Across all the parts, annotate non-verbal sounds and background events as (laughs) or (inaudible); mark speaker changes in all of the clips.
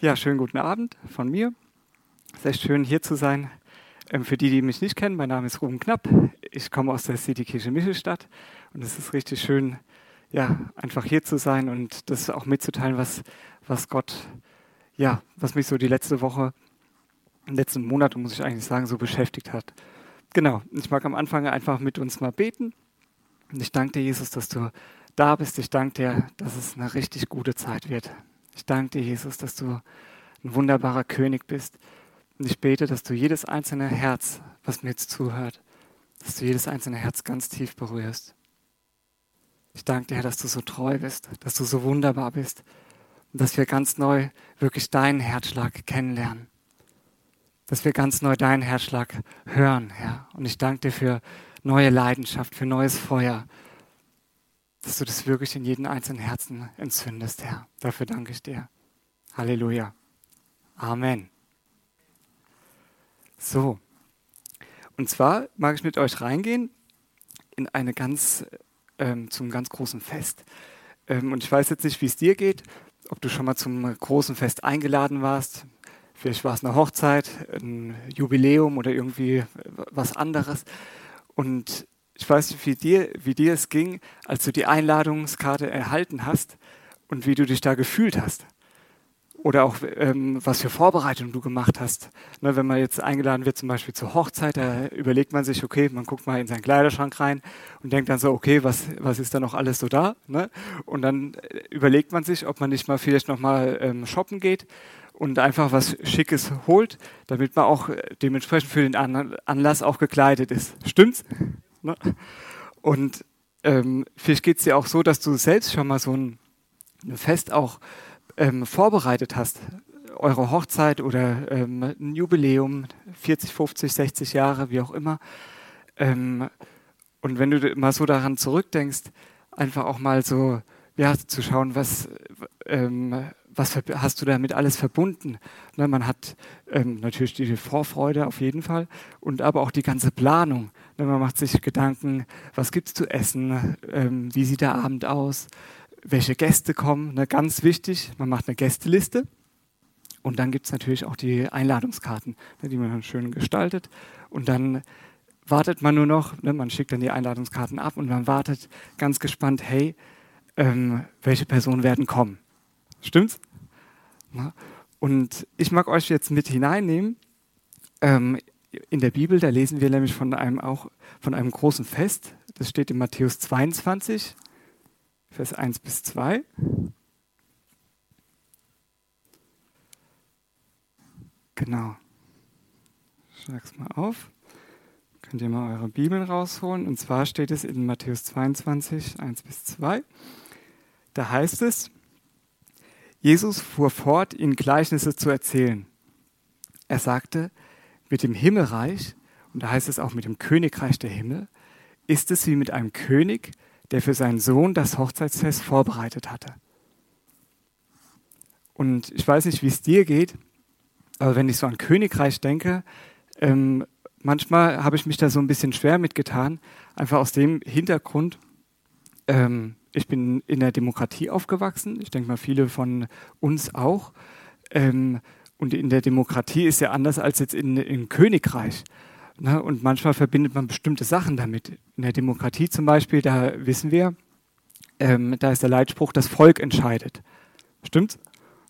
Speaker 1: Ja, schönen guten Abend von mir. Echt schön, hier zu sein. Ähm, für die, die mich nicht kennen, mein Name ist Ruben Knapp. Ich komme aus der Citykirche Michelstadt und es ist richtig schön, ja, einfach hier zu sein und das auch mitzuteilen, was, was Gott, ja, was mich so die letzte Woche, letzten Monate, muss ich eigentlich sagen, so beschäftigt hat. Genau, ich mag am Anfang einfach mit uns mal beten. Und ich danke dir, Jesus, dass du da bist. Ich danke dir, dass es eine richtig gute Zeit wird. Ich danke dir, Jesus, dass du ein wunderbarer König bist. Und ich bete, dass du jedes einzelne Herz, was mir jetzt zuhört, dass du jedes einzelne Herz ganz tief berührst. Ich danke dir, dass du so treu bist, dass du so wunderbar bist und dass wir ganz neu wirklich deinen Herzschlag kennenlernen. Dass wir ganz neu deinen Herzschlag hören, Herr. Und ich danke dir für neue Leidenschaft, für neues Feuer, dass du das wirklich in jedem einzelnen Herzen entzündest, Herr. Dafür danke ich dir. Halleluja. Amen. So. Und zwar mag ich mit euch reingehen in eine ganz, ähm, zum ganz großen Fest. Ähm, und ich weiß jetzt nicht, wie es dir geht, ob du schon mal zum großen Fest eingeladen warst. Vielleicht war es eine Hochzeit, ein Jubiläum oder irgendwie was anderes. Und ich weiß nicht, wie dir, wie dir es ging, als du die Einladungskarte erhalten hast und wie du dich da gefühlt hast. Oder auch, ähm, was für Vorbereitungen du gemacht hast. Ne, wenn man jetzt eingeladen wird, zum Beispiel zur Hochzeit, da überlegt man sich, okay, man guckt mal in seinen Kleiderschrank rein und denkt dann so, okay, was, was ist da noch alles so da? Ne? Und dann äh, überlegt man sich, ob man nicht mal vielleicht nochmal ähm, shoppen geht und einfach was Schickes holt, damit man auch äh, dementsprechend für den Anlass auch gekleidet ist. Stimmt's? Ne? Und ähm, vielleicht geht es dir auch so, dass du selbst schon mal so ein, ein Fest auch ähm, vorbereitet hast. Eure Hochzeit oder ähm, ein Jubiläum, 40, 50, 60 Jahre, wie auch immer. Ähm, und wenn du mal so daran zurückdenkst, einfach auch mal so ja, zu schauen, was, ähm, was hast du damit alles verbunden? Ne, man hat ähm, natürlich die Vorfreude auf jeden Fall und aber auch die ganze Planung. Ne, man macht sich Gedanken, was gibt es zu essen, ähm, wie sieht der Abend aus, welche Gäste kommen. Ne, ganz wichtig, man macht eine Gästeliste und dann gibt es natürlich auch die Einladungskarten, ne, die man dann schön gestaltet und dann wartet man nur noch, ne, man schickt dann die Einladungskarten ab und man wartet ganz gespannt, hey, ähm, welche Personen werden kommen. Stimmt's? Und ich mag euch jetzt mit hineinnehmen. Ähm, in der Bibel, da lesen wir nämlich von einem auch von einem großen Fest. Das steht in Matthäus 22, Vers 1 bis 2. Genau. Ich schlag's mal auf. Könnt ihr mal eure Bibeln rausholen. Und zwar steht es in Matthäus 22, 1 bis 2. Da heißt es, Jesus fuhr fort, ihnen Gleichnisse zu erzählen. Er sagte, mit dem Himmelreich, und da heißt es auch mit dem Königreich der Himmel, ist es wie mit einem König, der für seinen Sohn das Hochzeitsfest vorbereitet hatte. Und ich weiß nicht, wie es dir geht, aber wenn ich so an Königreich denke, ähm, manchmal habe ich mich da so ein bisschen schwer mitgetan, einfach aus dem Hintergrund, ähm, ich bin in der Demokratie aufgewachsen. Ich denke mal, viele von uns auch. Ähm, und in der Demokratie ist ja anders als jetzt in, im Königreich. Ne? Und manchmal verbindet man bestimmte Sachen damit. In der Demokratie zum Beispiel, da wissen wir, ähm, da ist der Leitspruch, das Volk entscheidet. Stimmt's?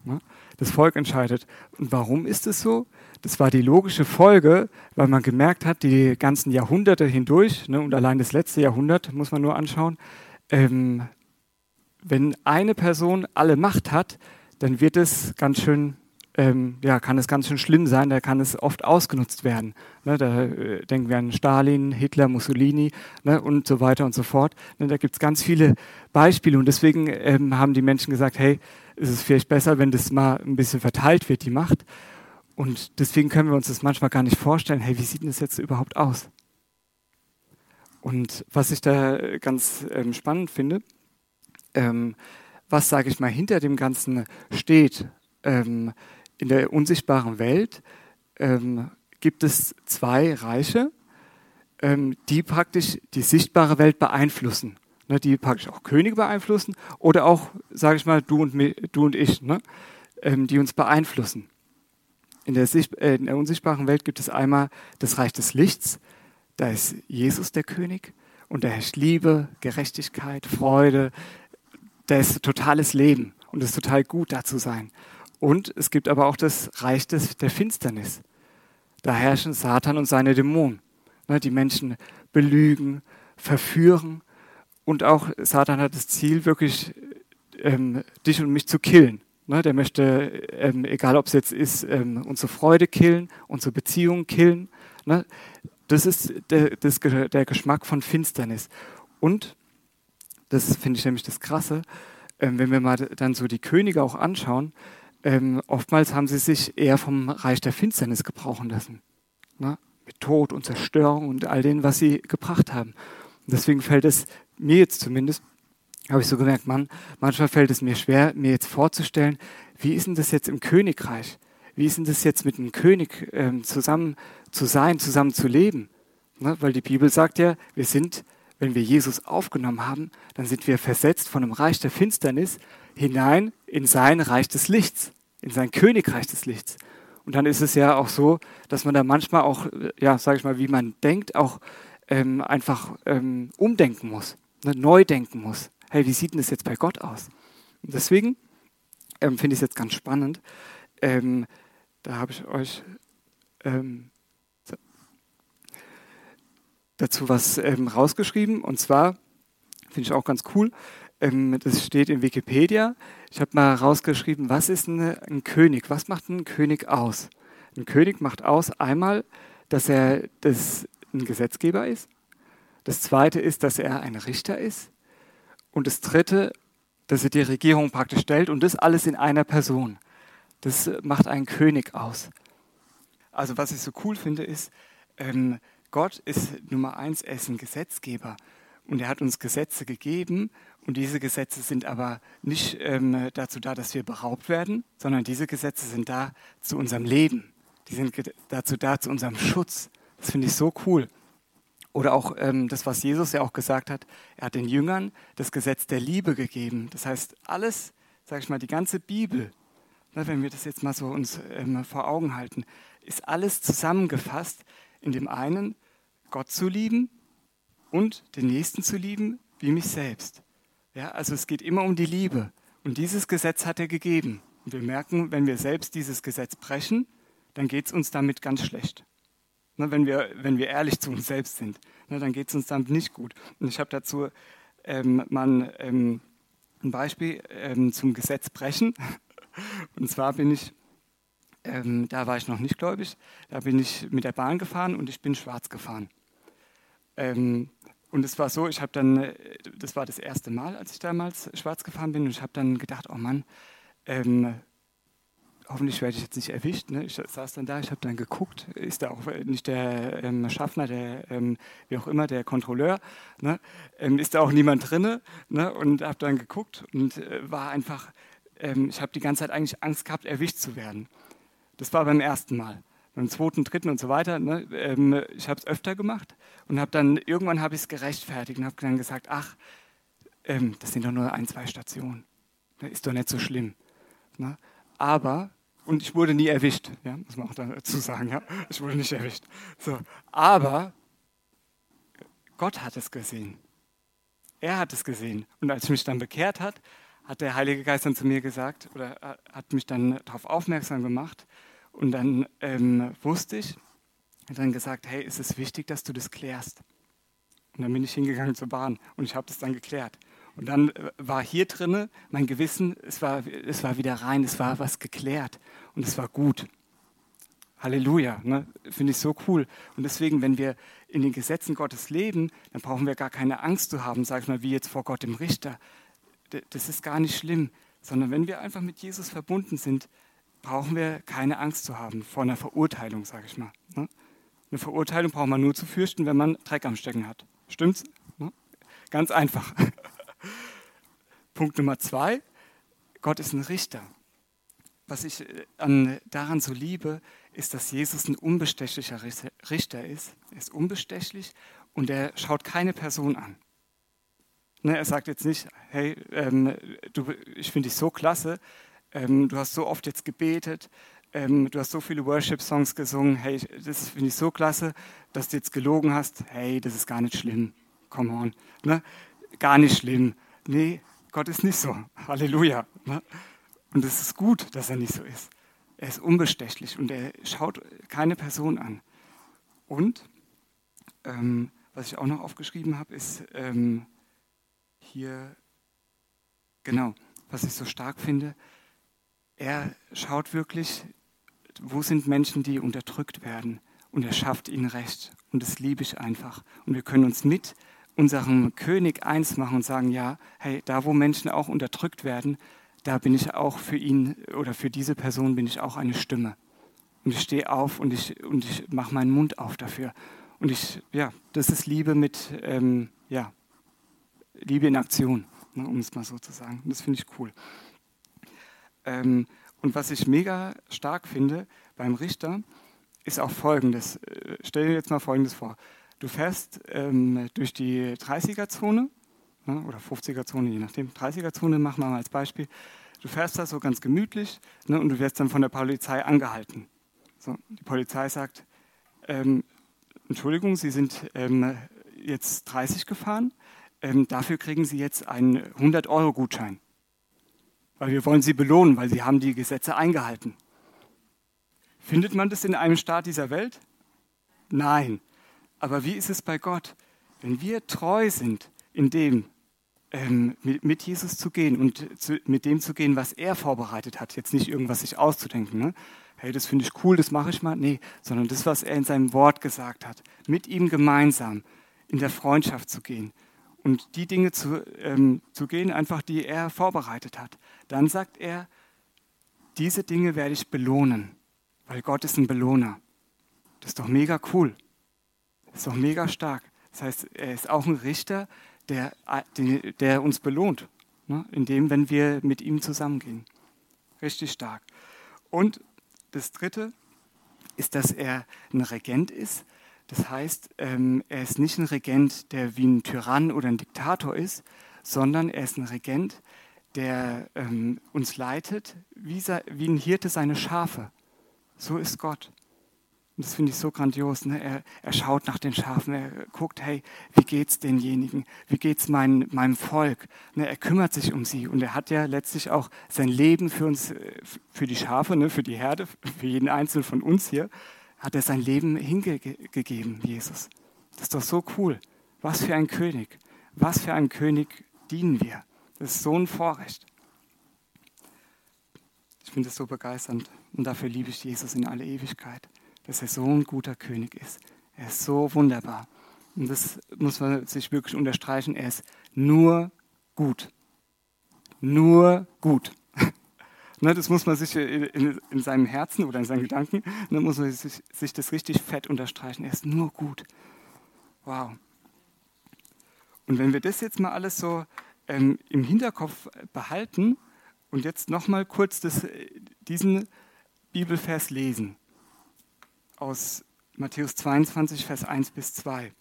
Speaker 1: Ne? Das Volk entscheidet. Und warum ist es so? Das war die logische Folge, weil man gemerkt hat, die ganzen Jahrhunderte hindurch, ne, und allein das letzte Jahrhundert muss man nur anschauen, ähm, wenn eine Person alle Macht hat, dann wird es ganz schön, ähm, ja, kann es ganz schön schlimm sein, da kann es oft ausgenutzt werden. Ne, da äh, denken wir an Stalin, Hitler, Mussolini ne, und so weiter und so fort. Ne, da gibt es ganz viele Beispiele und deswegen ähm, haben die Menschen gesagt, hey, es ist vielleicht besser, wenn das mal ein bisschen verteilt wird, die Macht. Und deswegen können wir uns das manchmal gar nicht vorstellen, hey, wie sieht denn das jetzt überhaupt aus? Und was ich da ganz ähm, spannend finde, ähm, was, sage ich mal, hinter dem Ganzen steht, ähm, in der unsichtbaren Welt ähm, gibt es zwei Reiche, ähm, die praktisch die sichtbare Welt beeinflussen. Ne, die praktisch auch Könige beeinflussen oder auch, sage ich mal, du und, du und ich. Ne? ähm, die uns beeinflussen. In der, äh, in der unsichtbaren Welt gibt es einmal das Reich des Lichts, da ist Jesus der König und da herrscht Liebe, Gerechtigkeit, Freude, da ist totales Leben und es ist total gut, da zu sein. Und es gibt aber auch das Reich des, der Finsternis. Da herrschen Satan und seine Dämonen, ne, die Menschen belügen, verführen und auch Satan hat das Ziel, wirklich ähm, dich und mich zu killen. Ne, der möchte, ähm, egal ob es jetzt ist, ähm, unsere Freude killen, unsere Beziehungen killen. Ne? Das ist der, das, der Geschmack von Finsternis. Und, das finde ich nämlich das Krasse, ähm, wenn wir mal dann so die Könige auch anschauen, ähm, oftmals haben sie sich eher vom Reich der Finsternis gebrauchen lassen. Ne? Mit Tod und Zerstörung und all dem, was sie gebracht haben. Und deswegen fällt es mir jetzt zumindest habe ich so gemerkt, Mann, manchmal fällt es mir schwer, mir jetzt vorzustellen, wie ist denn das jetzt im Königreich? Wie ist denn das jetzt mit einem König ähm, zusammen zu sein, zusammen zu leben? Ne? Weil die Bibel sagt ja, wir sind, wenn wir Jesus aufgenommen haben, dann sind wir versetzt von einem Reich der Finsternis hinein in sein Reich des Lichts, in sein Königreich des Lichts. Und dann ist es ja auch so, dass man da manchmal auch, ja, sage ich mal, wie man denkt, auch ähm, einfach ähm, umdenken muss, ne? neu denken muss hey, wie sieht denn das jetzt bei Gott aus? Und deswegen ähm, finde ich es jetzt ganz spannend. Ähm, da habe ich euch ähm, dazu was ähm, rausgeschrieben. Und zwar finde ich auch ganz cool. Ähm, das steht in Wikipedia. Ich habe mal rausgeschrieben, was ist ein, König? Was macht ein König aus? Ein König macht aus einmal, dass er das, ein Gesetzgeber ist. Das zweite ist, dass er ein Richter ist. Und das Dritte, dass er die Regierung praktisch stellt und das alles in einer Person. Das macht einen König aus. Also was ich so cool finde, ist, ähm, Gott ist Nummer eins, er ist ein Gesetzgeber. Und er hat uns Gesetze gegeben. Und diese Gesetze sind aber nicht ähm, dazu da, dass wir beraubt werden, sondern diese Gesetze sind da zu unserem Leben. Die sind dazu da, zu unserem Schutz. Das finde ich so cool. Oder auch ähm, das, was Jesus ja auch gesagt hat, er hat den Jüngern das Gesetz der Liebe gegeben. Das heißt, alles, sage ich mal, die ganze Bibel, ne, wenn wir das jetzt mal so uns ähm, vor Augen halten, ist alles zusammengefasst in dem einen, Gott zu lieben und den Nächsten zu lieben wie mich selbst. Ja, also es geht immer um die Liebe. Und dieses Gesetz hat er gegeben. Und wir merken, wenn wir selbst dieses Gesetz brechen, dann geht es uns damit ganz schlecht. Ne, wenn, wir, wenn wir ehrlich zu uns selbst sind, ne, dann geht es uns damit nicht gut. Und ich habe dazu ähm, mal ähm, ein Beispiel ähm, zum Gesetz brechen. (laughs) Und zwar bin ich, ähm, da war ich noch nicht gläubig, da bin ich mit der Bahn gefahren und ich bin schwarz gefahren. Ähm, und es war so, ich habe dann, äh, das war das erste Mal, als ich damals schwarz gefahren bin, und ich habe dann gedacht, oh Mann, ähm, hoffentlich werde ich jetzt nicht erwischt. Ne? Ich saß dann da, ich habe dann geguckt, ist da auch nicht der ähm, Schaffner, der, ähm, wie auch immer, der Kontrolleur, ne? ähm, ist da auch niemand drin ne? und habe dann geguckt und äh, war einfach, ähm, ich habe die ganze Zeit eigentlich Angst gehabt, erwischt zu werden. Das war beim ersten Mal. Beim zweiten, dritten und so weiter. Ne? Ähm, ich habe es öfter gemacht und habe dann, irgendwann habe ich es gerechtfertigt und habe dann gesagt, ach, ähm, das sind doch nur ein, zwei Stationen. Ne? Ist doch nicht so schlimm. Ne? Aber und ich wurde nie erwischt, ja, muss man auch dazu sagen, ja. Ich wurde nicht erwischt. So. Aber Gott hat es gesehen. Er hat es gesehen. Und als ich mich dann bekehrt hat, hat der Heilige Geist dann zu mir gesagt oder hat mich dann darauf aufmerksam gemacht. Und dann ähm, wusste ich, hat dann gesagt, hey, ist es wichtig, dass du das klärst. Und dann bin ich hingegangen zur Bahn und ich habe das dann geklärt. Und dann äh, war hier drinne mein Gewissen, es war, es war wieder rein, es war was geklärt und es war gut. Halleluja, ne? finde ich so cool. Und deswegen, wenn wir in den Gesetzen Gottes leben, dann brauchen wir gar keine Angst zu haben, sag ich mal, wie jetzt vor Gott dem Richter. Das ist gar nicht schlimm, sondern wenn wir einfach mit Jesus verbunden sind, brauchen wir keine Angst zu haben vor einer Verurteilung, sage ich mal. Ne? Eine Verurteilung braucht man nur zu fürchten, wenn man Dreck am Stecken hat. Stimmt's? Ne? Ganz einfach. (laughs) Punkt Nummer zwei, Gott ist ein Richter. Was ich äh, an, daran so liebe, ist, dass Jesus ein unbestechlicher Richter ist. Er ist unbestechlich und er schaut keine Person an. Ne, er sagt jetzt nicht, hey, ähm, ich finde dich so klasse, ähm, du hast so oft jetzt gebetet, ähm, du hast so viele Worship-Songs gesungen, hey, das finde ich so klasse, dass du jetzt gelogen hast, hey, das ist gar nicht schlimm, come on, ne? gar nicht schlimm. Nee, Gott ist nicht so, (laughs) Halleluja. Ne? Und es ist gut, dass er nicht so ist. Er ist unbestechlich und er schaut keine Person an. Und ähm, was ich auch noch aufgeschrieben habe, ist ähm, hier, genau, was ich so stark finde, er schaut wirklich, wo sind Menschen, die unterdrückt werden und er schafft ihnen Recht. Und das liebe ich einfach. Und wir können uns mit unserem König eins machen und sagen, ja, hey, da wo Menschen auch unterdrückt werden, da bin ich auch für ihn oder für diese Person bin ich auch eine Stimme. Und ich stehe auf und ich, und ich mache meinen Mund auf dafür. Und ich, ja, das ist Liebe mit, ähm, ja, Liebe in Aktion, ne, um es mal so zu sagen. Das finde ich cool. Ähm, und was ich mega stark finde beim Richter, ist auch Folgendes. Äh, stell dir jetzt mal Folgendes vor. Du fährst ähm, durch die 30er-Zone ne, oder 50er-Zone, je nachdem. 30er-Zone machen wir mal als Beispiel. Du fährst da so ganz gemütlich ne, und du wirst dann von der Polizei angehalten. So, die Polizei sagt, ähm, Entschuldigung, Sie sind ähm, jetzt 30 gefahren, ähm, dafür kriegen Sie jetzt einen 100-Euro-Gutschein. Weil wir wollen Sie belohnen, weil Sie haben die Gesetze eingehalten. Findet man das in einem Staat dieser Welt? Nein. Aber wie ist es bei Gott? Wenn wir treu sind in dem, ähm, mit, Jesus zu gehen und zu, mit dem zu gehen, was er vorbereitet hat, jetzt nicht irgendwas sich auszudenken, ne? hey, das finde ich cool, das mache ich mal, nee, sondern das, was er in seinem Wort gesagt hat, mit ihm gemeinsam in der Freundschaft zu gehen und die Dinge zu, ähm, zu gehen, einfach die er vorbereitet hat, dann sagt er, diese Dinge werde ich belohnen, weil Gott ist ein Belohner. Das ist doch mega cool. Das ist doch mega stark. Das heißt, er ist auch ein Richter, der, der uns belohnt, ne? indem, wenn wir mit ihm zusammengehen. Richtig stark. Und das Dritte ist, dass er ein Regent ist. Das heißt, ähm, er ist nicht ein Regent, der wie ein Tyrann oder ein Diktator ist, sondern er ist ein Regent, der ähm, uns leitet, wie, wie ein Hirte seine Schafe. So ist Gott. Und das finde ich so grandios. Ne? Er, er, schaut nach den Schafen, er guckt, hey, wie geht's denjenigen? Wie geht's mein, meinem Volk? Ne? Er kümmert sich um sie und er hat ja letztlich auch sein Leben für uns, äh, für die Schafe, ne? für die Herde, für jeden Einzelnen von uns hier, hat er sein Leben hingegeben, Jesus. Das ist doch so cool. Was für ein König. Was für ein König dienen wir. Das ist so ein Vorrecht. Ich finde es so begeisternd und dafür liebe ich Jesus in alle Ewigkeit dass er so ein guter König ist. Er ist so wunderbar. Und das muss man sich wirklich unterstreichen. Er ist nur gut. Nur gut. Ne, das muss man sich in, seinem Herzen oder in seinen Gedanken, ne, muss man sich, sich das richtig fett unterstreichen. Er ist nur gut. Wow. Und wenn wir das jetzt mal alles so ähm, im Hinterkopf behalten und jetzt nochmal kurz das, diesen Bibelvers lesen, aus Matthäus 22, Vers 1 bis 2.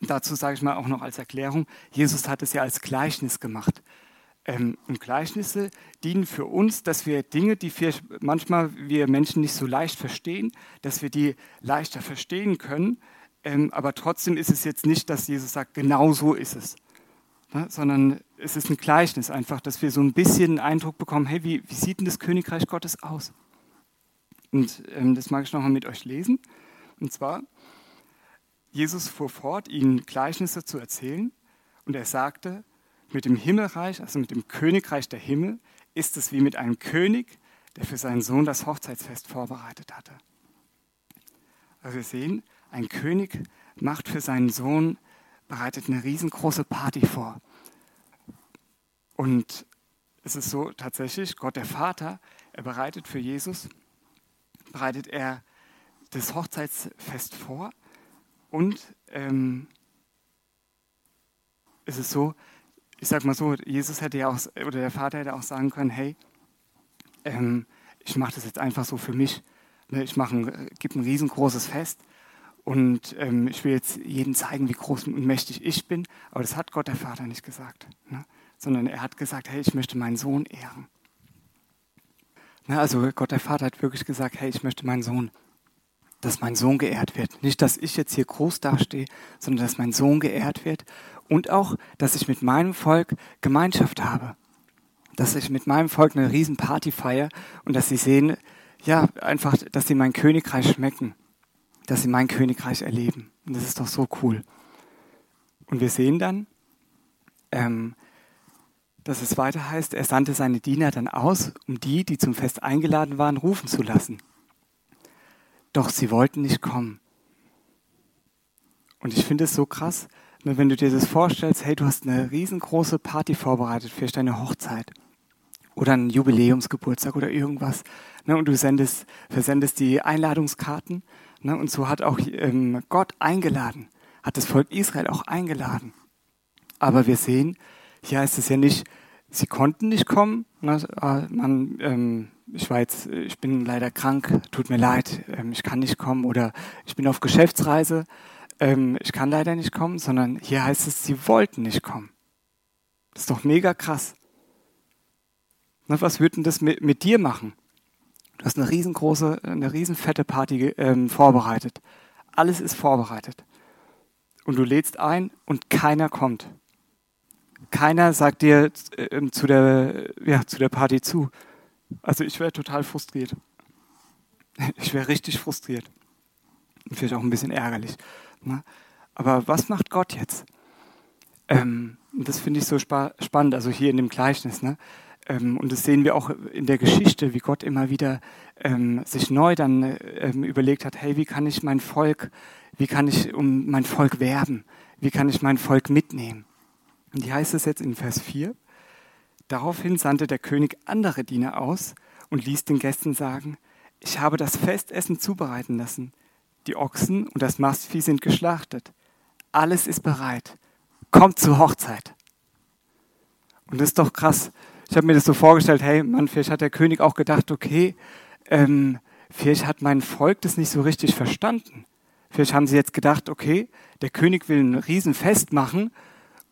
Speaker 1: Dazu sage ich mal auch noch als Erklärung, Jesus hat es ja als Gleichnis gemacht. Ähm, und Gleichnisse dienen für uns, dass wir Dinge, die wir manchmal wir Menschen nicht so leicht verstehen, dass wir die leichter verstehen können. Ähm, aber trotzdem ist es jetzt nicht, dass Jesus sagt, genau so ist es. Ne? Sondern es ist ein Gleichnis einfach, dass wir so ein bisschen einen Eindruck bekommen, hey, wie, wie sieht denn das Königreich Gottes aus? Und ähm, das mag ich nochmal mit euch lesen. Und zwar, Jesus fuhr fort, ihnen Gleichnisse zu erzählen. Und er sagte, mit dem Himmelreich, also mit dem Königreich der Himmel, ist es wie mit einem König, der für seinen Sohn das Hochzeitsfest vorbereitet hatte. Also wir sehen, ein König macht für seinen Sohn, bereitet eine riesengroße Party vor. Und es ist so tatsächlich, Gott der Vater, er bereitet für Jesus bereitet er das Hochzeitsfest vor und ähm, es ist so, ich sag mal so, Jesus hätte ja auch, oder der Vater hätte auch sagen können, hey, ähm, ich mache das jetzt einfach so für mich. Ne, ich mache ein, gebe ein riesengroßes Fest und ähm, ich will jetzt jedem zeigen, wie groß und mächtig ich bin. Aber das hat Gott der Vater nicht gesagt, ne? sondern er hat gesagt, hey, ich möchte meinen Sohn ehren. Ne, also Gott der Vater hat wirklich gesagt, hey, ich möchte meinen Sohn, dass mein Sohn geehrt wird. Nicht, dass ich jetzt hier groß dastehe, sondern dass mein Sohn geehrt wird und auch, dass ich mit meinem Volk Gemeinschaft habe. Dass ich mit meinem Volk eine Riesenparty feiere und dass sie sehen, ja, einfach, dass sie mein Königreich schmecken, dass sie mein Königreich erleben. Und das ist doch so cool. Und wir sehen dann, ähm, dass es weiter heißt, er sandte seine Diener dann aus, um die, die zum Fest eingeladen waren, rufen zu lassen. Doch sie wollten nicht kommen. Und ich finde es so krass, wenn du dir das vorstellst, hey, du hast eine riesengroße Party vorbereitet für deine Hochzeit oder einen Jubiläumsgeburtstag oder irgendwas. Ne, und du sendest, versendest die Einladungskarten. Ne, und so hat auch ähm, Gott eingeladen, hat das Volk Israel auch eingeladen. Aber wir sehen, hier heißt es ja nicht, sie konnten nicht kommen. Ne, ah, man, ähm, ich war jetzt, ich bin leider krank, tut mir leid, ähm, ich kann nicht kommen oder ich bin auf Geschäftsreise, ähm, ich kann leider nicht kommen, sondern hier heißt es, sie wollten nicht kommen. Das ist doch mega krass. Na, was würde denn das mit, mit, dir machen? Du hast eine riesengroße, eine riesenfette Party ähm, vorbereitet. Alles ist vorbereitet. Und du lädst ein und keiner kommt. Keiner sagt dir äh, zu, der, ja, zu der Party zu. Also ich wäre total frustriert. (laughs) Ich wäre richtig frustriert. Und vielleicht auch ein bisschen ärgerlich. Ne? Aber was macht Gott jetzt? Ähm, das finde ich so spa spannend, also hier in dem Gleichnis. Ne? Ähm, und das sehen wir auch in der Geschichte, wie Gott immer wieder ähm, sich neu dann ähm, überlegt hat, hey, wie kann ich mein Volk, wie kann ich um mein Volk werben? Wie kann ich mein Volk mitnehmen? Und hier heißt es jetzt in Vers 4, daraufhin sandte der König andere Diener aus und ließ den Gästen sagen, ich habe das Festessen zubereiten lassen. Die Ochsen und das Mastvieh sind geschlachtet. Alles ist bereit. Kommt zur Hochzeit. Und das ist doch krass ich habe mir das so vorgestellt, hey, Mann, vielleicht hat der König auch gedacht, okay, ähm, vielleicht hat mein Volk das nicht so richtig verstanden. Vielleicht haben sie jetzt gedacht, okay, der König will ein Riesenfest machen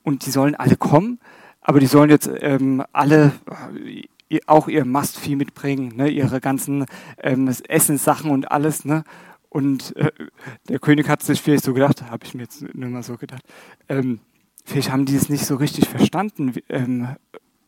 Speaker 1: und die sollen alle kommen, aber die sollen jetzt ähm, alle äh, auch ihr Mastvieh mitbringen, ne, ihre ganzen ähm, Essenssachen und alles. Ne? Und äh, der König hat sich vielleicht so gedacht, habe ich mir jetzt nur mal so gedacht, ähm, vielleicht haben die es nicht so richtig verstanden, ähm,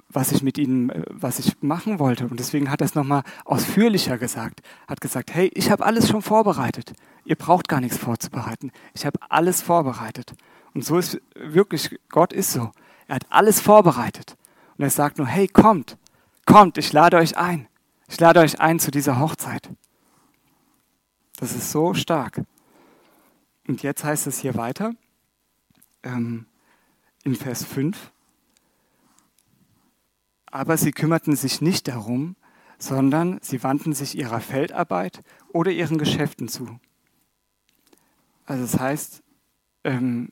Speaker 1: was ich mit ihnen, äh, was ich machen wollte. Und deswegen hat er es nochmal ausführlicher gesagt. Hat gesagt, hey, ich habe alles schon vorbereitet. Ihr braucht gar nichts vorzubereiten. Ich habe alles vorbereitet. Und so ist wirklich, Gott ist so. Er hat alles vorbereitet. Und er sagt nur, hey, kommt, kommt, ich lade euch ein. Ich lade euch ein zu dieser Hochzeit. Das ist so stark. Und jetzt heißt es hier weiter, ähm, in Vers 5, aber sie kümmerten sich nicht darum, sondern sie wandten sich ihrer Feldarbeit oder ihren Geschäften zu. Also das heißt, ähm,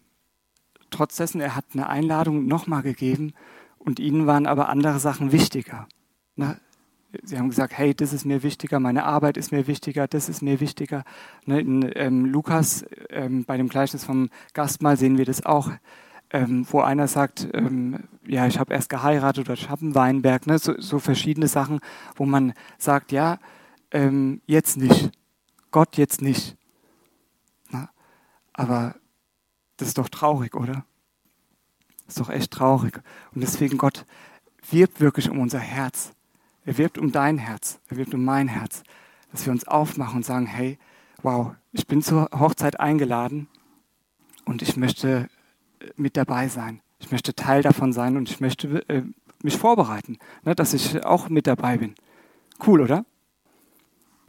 Speaker 1: trotz dessen, er hat eine Einladung nochmal gegeben und ihnen waren aber andere Sachen wichtiger. Ne? Sie haben gesagt, hey, das ist mir wichtiger, meine Arbeit ist mir wichtiger, das ist mir wichtiger. Ne? In ähm, Lukas, ähm, bei dem Gleichnis vom Gastmahl sehen wir das auch ähm, wo einer sagt, ähm, ja, ich habe erst geheiratet oder ich habe einen Weinberg, ne? so, so, verschiedene Sachen, wo man sagt, ja, ähm, jetzt nicht, Gott jetzt nicht. Na? Aber das ist doch traurig, oder? Das ist doch echt traurig. Und deswegen, Gott wirbt wirklich um unser Herz. Er wirbt um dein Herz, er wirbt um mein Herz, dass wir uns aufmachen und sagen, hey, wow, ich bin zur Hochzeit eingeladen und ich möchte mit dabei sein. Ich möchte Teil davon sein und ich möchte äh, mich vorbereiten, ne, dass ich auch mit dabei bin. Cool, oder?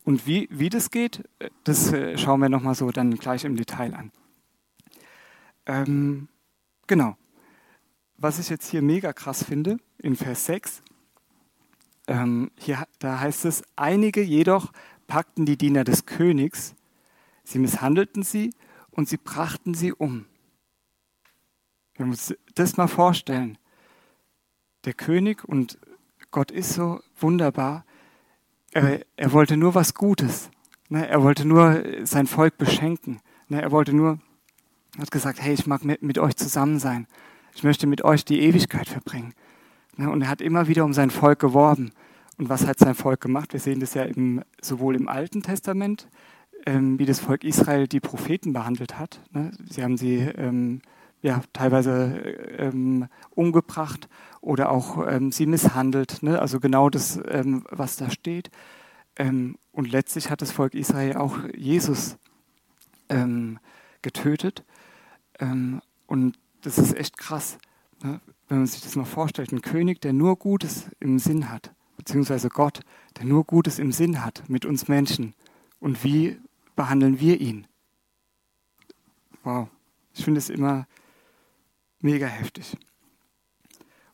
Speaker 1: Und wie, wie das geht, äh, das äh, schauen wir nochmal so dann gleich im Detail an. Ähm, genau. Was ich jetzt hier mega krass finde, in Vers 6, ähm, hier, da heißt es, einige jedoch packten die Diener des Königs, sie misshandelten sie und sie brachten sie um. Wir müssen das mal vorstellen. Der König und Gott ist so wunderbar. Er, er wollte nur was Gutes. Ne? Er wollte nur sein Volk beschenken. Ne? Er wollte nur, hat gesagt, hey, ich mag mit, mit euch zusammen sein. Ich möchte mit euch die Ewigkeit verbringen. Ne? Und er hat immer wieder um sein Volk geworben. Und was hat sein Volk gemacht? Wir sehen das ja im, sowohl im Alten Testament, ähm, wie das Volk Israel die Propheten behandelt hat. Ne? Sie haben sie ähm, ja, teilweise ähm, umgebracht oder auch ähm, sie misshandelt. Ne? Also genau das, ähm, was da steht. Ähm, und letztlich hat das Volk Israel auch Jesus getötet. und das ist echt krass, ne? Wenn man sich das mal vorstellt. Ein König, der nur Gutes im Sinn hat beziehungsweise Gott, der nur Gutes im Sinn hat mit uns Menschen. Und wie behandeln wir ihn? Wow, ich finde es immer mega heftig.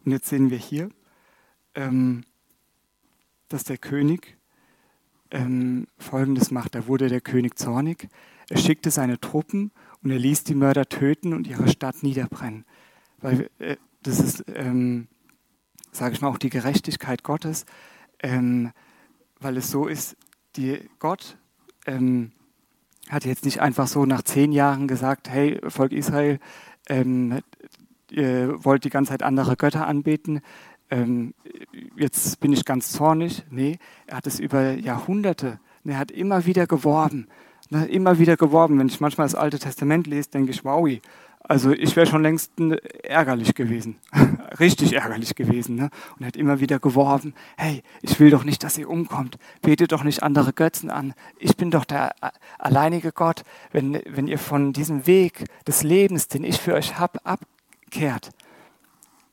Speaker 1: Und jetzt sehen wir hier, ähm, dass der König ähm, Folgendes macht. Da wurde der König zornig, er schickte seine Truppen und er ließ die Mörder töten und ihre Stadt niederbrennen. Weil äh, das ist ähm, sage ich mal, auch die Gerechtigkeit Gottes, ähm, weil es so ist, die Gott ähm, hat jetzt nicht einfach so nach zehn Jahren gesagt, hey, Volk Israel, ähm, ihr wollt die ganze Zeit andere Götter anbeten, ähm, jetzt bin ich ganz zornig. Nee, er hat es über Jahrhunderte, er hat immer wieder geworben, ne, immer wieder geworben. Wenn ich manchmal das Alte Testament lese, denke ich, wow, also ich wäre schon längst ärgerlich gewesen, (laughs) richtig ärgerlich gewesen. Ne? Und hat immer wieder geworben, hey, ich will doch nicht, dass ihr umkommt, betet doch nicht andere Götzen an. Ich bin doch der alleinige Gott. Wenn, wenn ihr von diesem Weg des Lebens, den ich für euch habe, abkehrt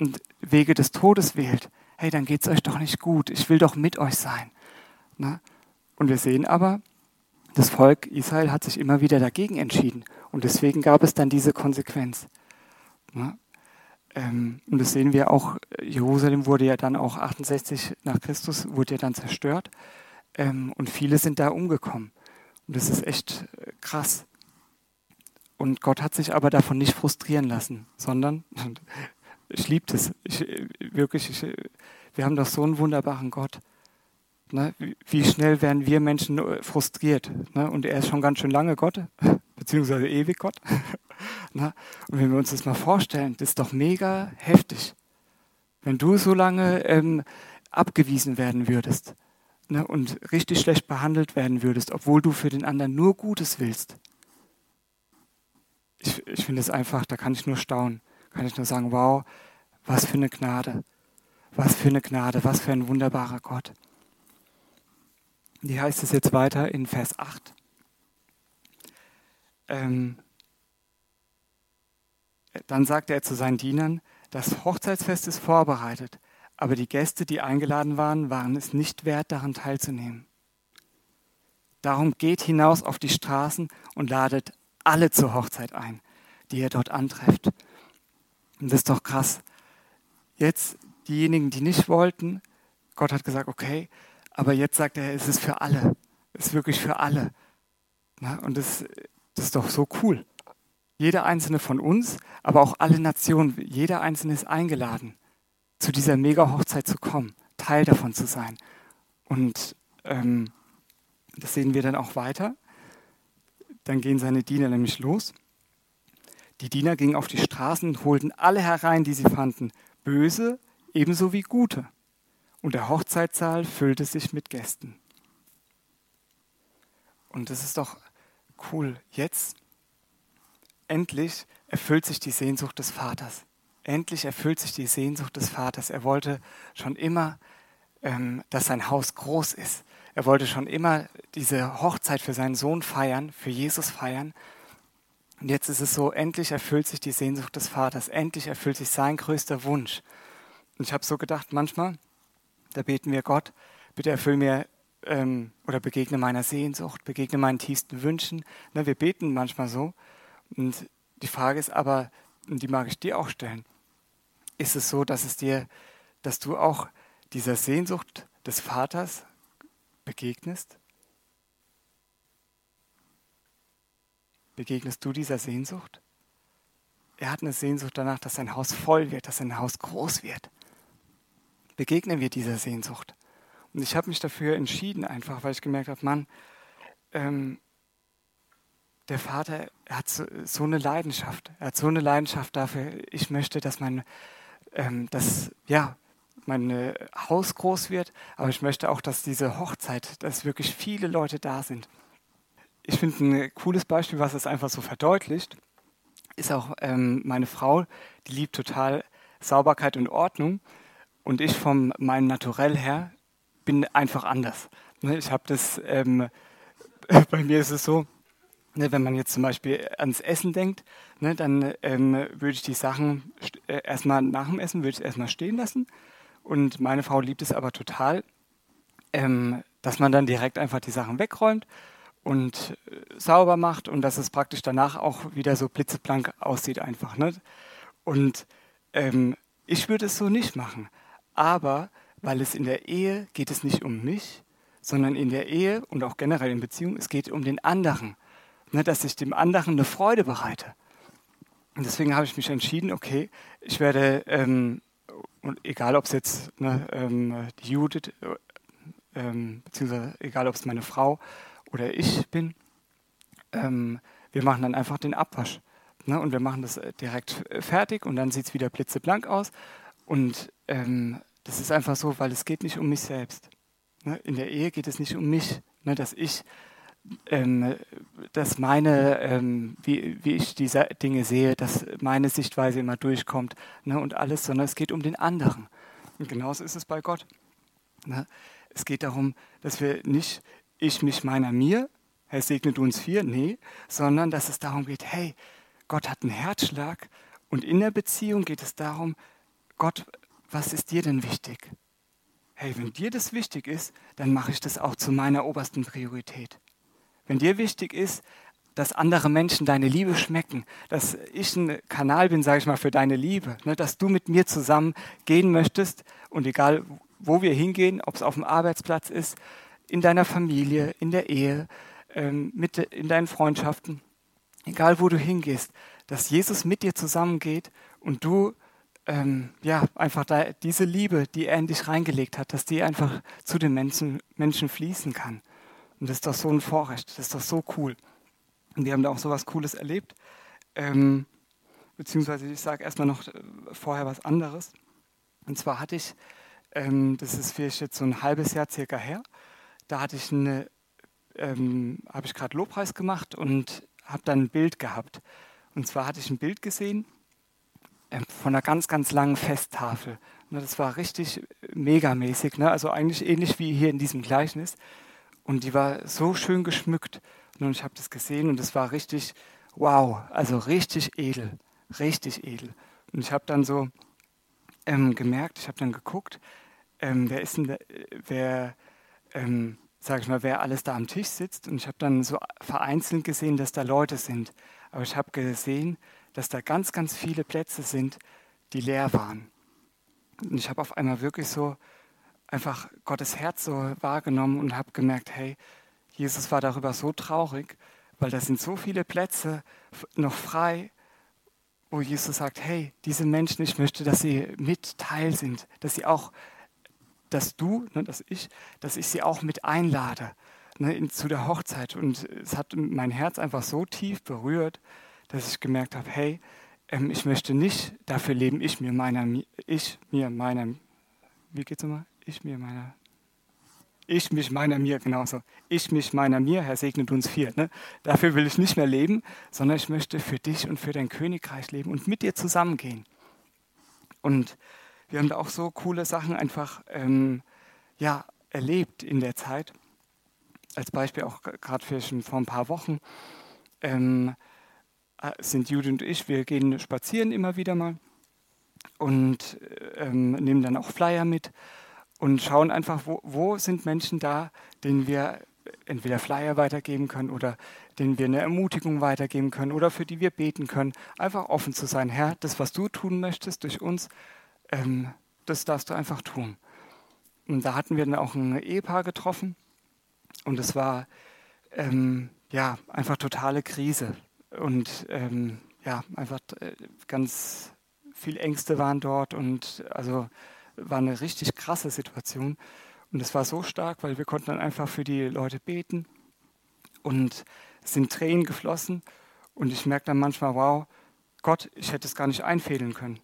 Speaker 1: und Wege des Todes wählt, hey, dann geht es euch doch nicht gut. Ich will doch mit euch sein. Ne? Und wir sehen aber, das Volk Israel hat sich immer wieder dagegen entschieden. Und deswegen gab es dann diese Konsequenz. Ja? Ähm, und das sehen wir auch, Jerusalem wurde ja dann auch 68 nach Christus, wurde ja dann zerstört. Ähm, und viele sind da umgekommen. Und das ist echt äh, krass. Und Gott hat sich aber davon nicht frustrieren lassen, sondern (laughs) ich liebe das. Ich, wirklich, ich, wir haben doch so einen wunderbaren Gott. Ne? Wie schnell werden wir Menschen frustriert? Ne? Und er ist schon ganz schön lange Gott (laughs) beziehungsweise ewig Gott. (laughs) Na, und wenn wir uns das mal vorstellen, das ist doch mega heftig. Wenn du so lange ähm, abgewiesen werden würdest ne, und richtig schlecht behandelt werden würdest, obwohl du für den anderen nur Gutes willst. Ich, ich finde es einfach, da kann ich nur staunen. Kann ich nur sagen, wow, was für eine Gnade. Was für eine Gnade, was für ein wunderbarer Gott. Wie heißt es jetzt weiter in Vers 8? ähm, dann sagte er zu seinen Dienern, das Hochzeitsfest ist vorbereitet, aber die Gäste, die eingeladen waren, waren es nicht wert, daran teilzunehmen. Darum geht hinaus auf die Straßen und ladet alle zur Hochzeit ein, die ihr dort antrefft. Und das ist doch krass. Jetzt diejenigen, die nicht wollten, Gott hat gesagt, okay, aber jetzt sagt er, es ist für alle. Es ist wirklich für alle. und das das ist doch so cool. Jeder einzelne von uns, aber auch alle Nationen, jeder einzelne ist eingeladen, zu dieser Mega-Hochzeit zu kommen, Teil davon zu sein. Und ähm, das sehen wir dann auch weiter. Dann gehen seine Diener nämlich los. Die Diener gingen auf die Straßen und holten alle herein, die sie fanden, böse ebenso wie gute. Und der Hochzeitssaal füllte sich mit Gästen. Und das ist doch cool, jetzt endlich erfüllt sich die Sehnsucht des Vaters. Endlich erfüllt sich die Sehnsucht des Vaters. Er wollte schon immer, ähm, dass sein Haus groß ist. Er wollte schon immer diese Hochzeit für seinen Sohn feiern, für Jesus feiern. Und jetzt ist es so, endlich erfüllt sich die Sehnsucht des Vaters. Endlich erfüllt sich sein größter Wunsch. Und ich habe so gedacht, manchmal, da beten wir Gott, bitte erfüll mir ähm, oder begegne meiner Sehnsucht, begegne meinen tiefsten Wünschen. Ne, wir beten manchmal so. Und die Frage ist aber, und die mag ich dir auch stellen, ist es so, dass es dir, dass du auch dieser Sehnsucht des Vaters begegnest? Begegnest du dieser Sehnsucht? Er hat eine Sehnsucht danach, dass sein Haus voll wird, dass sein Haus groß wird. Begegnen wir dieser Sehnsucht? Und ich habe mich dafür entschieden, einfach weil ich gemerkt habe, Mann, ähm, der Vater er hat so, so, eine Leidenschaft. Er hat so eine Leidenschaft dafür. Ich möchte, dass man, ähm, dass, ja, mein äh, Haus groß wird, aber ich möchte auch, dass diese Hochzeit, dass wirklich viele Leute da sind. Ich finde ein cooles Beispiel, was es einfach so verdeutlicht, ist auch ähm, meine Frau, die liebt total Sauberkeit und Ordnung und ich von meinem Naturell her bin einfach anders. Ne, ich habe das, ähm, (laughs) bei mir ist es so, ne, wenn man jetzt zum Beispiel ans Essen denkt, ne, dann ähm, würde ich die Sachen äh, erstmal nach dem Essen würde ich erstmal stehen lassen. Und meine Frau liebt es aber total, ähm, dass man dann direkt einfach die Sachen wegräumt und äh, sauber macht und dass es praktisch danach auch wieder so blitzeblank aussieht einfach. Ne? Und ähm, ich würde es so nicht machen. Aber weil es in der Ehe geht es nicht um mich, sondern in der Ehe und auch generell in Beziehungen, es geht um den anderen. Ne, dass ich dem anderen eine Freude bereite. Und deswegen habe ich mich entschieden, okay, ich werde, ähm, und egal ob es jetzt ne, ähm, die Judith, äh, ähm, beziehungsweise egal ob es meine Frau oder ich bin, ähm, wir machen dann einfach den Abwasch. Ne, und wir machen das äh, direkt fertig und dann sieht es wieder blitzeblank aus. Und ähm, das ist einfach so, weil es geht nicht um mich selbst. Ne? In der Ehe geht es nicht um mich, ne? dass ich, ähm, dass meine, ähm, wie, wie ich diese Dinge sehe, dass meine Sichtweise immer durchkommt ne? und alles, sondern es geht um den anderen. Und genauso ist es bei Gott. Ne? Es geht darum, dass wir nicht ich, mich, meiner, mir, Herr segne du uns vier, nee, sondern dass es darum geht, hey, Gott hat einen Herzschlag und in der Beziehung geht es darum, Gott, was ist dir denn wichtig? Hey, wenn dir das wichtig ist, dann mache ich das auch zu meiner obersten Priorität. Wenn dir wichtig ist, dass andere Menschen deine Liebe schmecken, dass ich ein Kanal bin, sage ich mal, für deine Liebe, ne, dass du mit mir zusammen gehen möchtest und egal, wo wir hingehen, ob es auf dem Arbeitsplatz ist, in deiner Familie, in der Ehe, ähm, mit, in deinen Freundschaften, egal wo du hingehst, dass Jesus mit dir zusammengeht und du ähm, ja, einfach da, diese Liebe, die er in dich reingelegt hat, dass die einfach zu den Menschen, Menschen fließen kann. Und das ist doch so ein Vorrecht, das ist doch so cool. Und wir haben da auch so was Cooles erlebt. Ähm, beziehungsweise ich sage erstmal noch äh, vorher was anderes. Und zwar hatte ich, ähm, das ist vielleicht jetzt so ein halbes Jahr circa her, da hatte ich eine, ähm, habe ich gerade Lobpreis gemacht und habe dann ein Bild gehabt. Und zwar hatte ich ein Bild gesehen von einer ganz, ganz langen Festtafel. Ne, das war richtig megamäßig, ne? also eigentlich ähnlich wie hier in diesem Gleichnis. Und die war so schön geschmückt. Und ich habe das gesehen und es war richtig, wow, also richtig edel, richtig edel. Und ich habe dann so ähm, gemerkt, ich habe dann geguckt, ähm, wer ist denn, wer, ähm, sag ich mal, wer alles da am Tisch sitzt. Und ich habe dann so vereinzelt gesehen, dass da Leute sind. Aber ich habe gesehen, dass da ganz, ganz viele Plätze sind, die leer waren. Und ich habe auf einmal wirklich so einfach Gottes Herz so wahrgenommen und habe gemerkt, hey, Jesus war darüber so traurig, weil da sind so viele Plätze noch frei, wo Jesus sagt, hey, diese Menschen, ich möchte, dass sie mit Teil sind, dass sie auch, dass du, ne, dass ich, dass ich sie auch mit einlade ne, in, zu der Hochzeit. Und es hat mein Herz einfach so tief berührt, dass ich gemerkt habe, hey, ähm, ich möchte nicht dafür leben, ich mir meiner, ich mir meiner, wie geht's nochmal? Ich mir meiner, ich mich meiner mir, genauso. Ich mich meiner mir, Herr segnet uns vier. Ne? Dafür will ich nicht mehr leben, sondern ich möchte für dich und für dein Königreich leben und mit dir zusammengehen. Und wir haben da auch so coole Sachen einfach ähm, ja, erlebt in der Zeit. Als Beispiel auch gerade vor ein paar Wochen. Ähm, äh, sind Jude und ich, wir gehen spazieren immer wieder mal und ähm, nehmen dann auch Flyer mit und schauen einfach, wo, wo sind Menschen da, denen wir entweder Flyer weitergeben können oder denen wir eine Ermutigung weitergeben können oder für die wir beten können. Einfach offen zu sein, Herr, das, was du tun möchtest durch uns, ähm, das darfst du einfach tun. Und da hatten wir dann auch ein Ehepaar getroffen und es war ähm, ja einfach totale Krise und ähm, ja, einfach äh, ganz viel Ängste waren dort und also war eine richtig krasse Situation. Und es war so stark, weil wir konnten dann einfach für die Leute beten und es sind Tränen geflossen und ich merke dann manchmal, wow, Gott, ich hätte es gar nicht einfädeln können.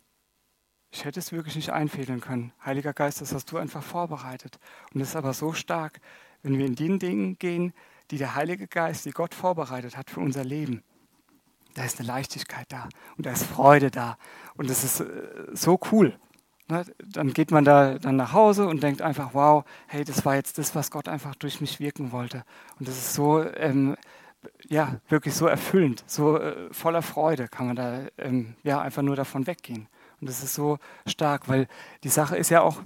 Speaker 1: Ich hätte es wirklich nicht einfädeln können. Heiliger Geist, das hast du einfach vorbereitet. Und das ist aber so stark, wenn wir in den Dingen gehen, die der Heilige Geist, die Gott vorbereitet hat für unser Leben. Da ist eine Leichtigkeit da und da ist Freude da. Und das ist äh, so cool. Ne? Dann geht man da dann nach Hause und denkt einfach, wow, hey, das war jetzt das, was Gott einfach durch mich wirken wollte. Und das ist so, ähm, ja, wirklich so erfüllend, so äh, voller Freude kann man da ähm, ja einfach nur davon weggehen. Und das ist so stark, weil die Sache ist ja auch,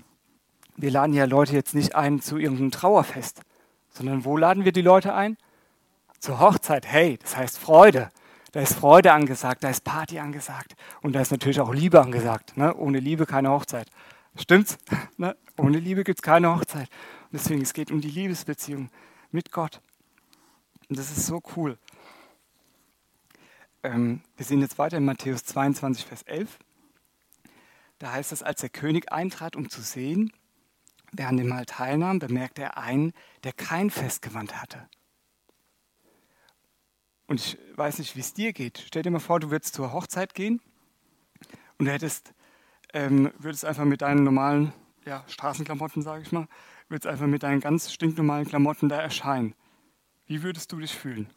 Speaker 1: wir laden ja Leute jetzt nicht ein zu irgendeinem Trauerfest, sondern wo laden wir die Leute ein? Zur Hochzeit. Hey, das heißt Freude. Da ist Freude angesagt, da ist Party angesagt und da ist natürlich auch Liebe angesagt. Ne? Ohne Liebe keine Hochzeit. Stimmt's? (laughs) Ne? Ohne Liebe gibt es keine Hochzeit. Und deswegen, es geht um die Liebesbeziehung mit Gott. Und das ist so cool. Ähm, wir sehen jetzt weiter in Matthäus 22, Vers 11. Da heißt es, als der König eintrat, um zu sehen, wer an dem Mahl teilnahm, bemerkte er einen, der kein Festgewand hatte. Und ich weiß nicht, wie es dir geht. Stell dir mal vor, du würdest zur Hochzeit gehen und hättest, ähm, würdest einfach mit deinen normalen ja, Straßenklamotten, sage ich mal, würdest einfach mit deinen ganz stinknormalen Klamotten da erscheinen. Wie würdest du dich fühlen?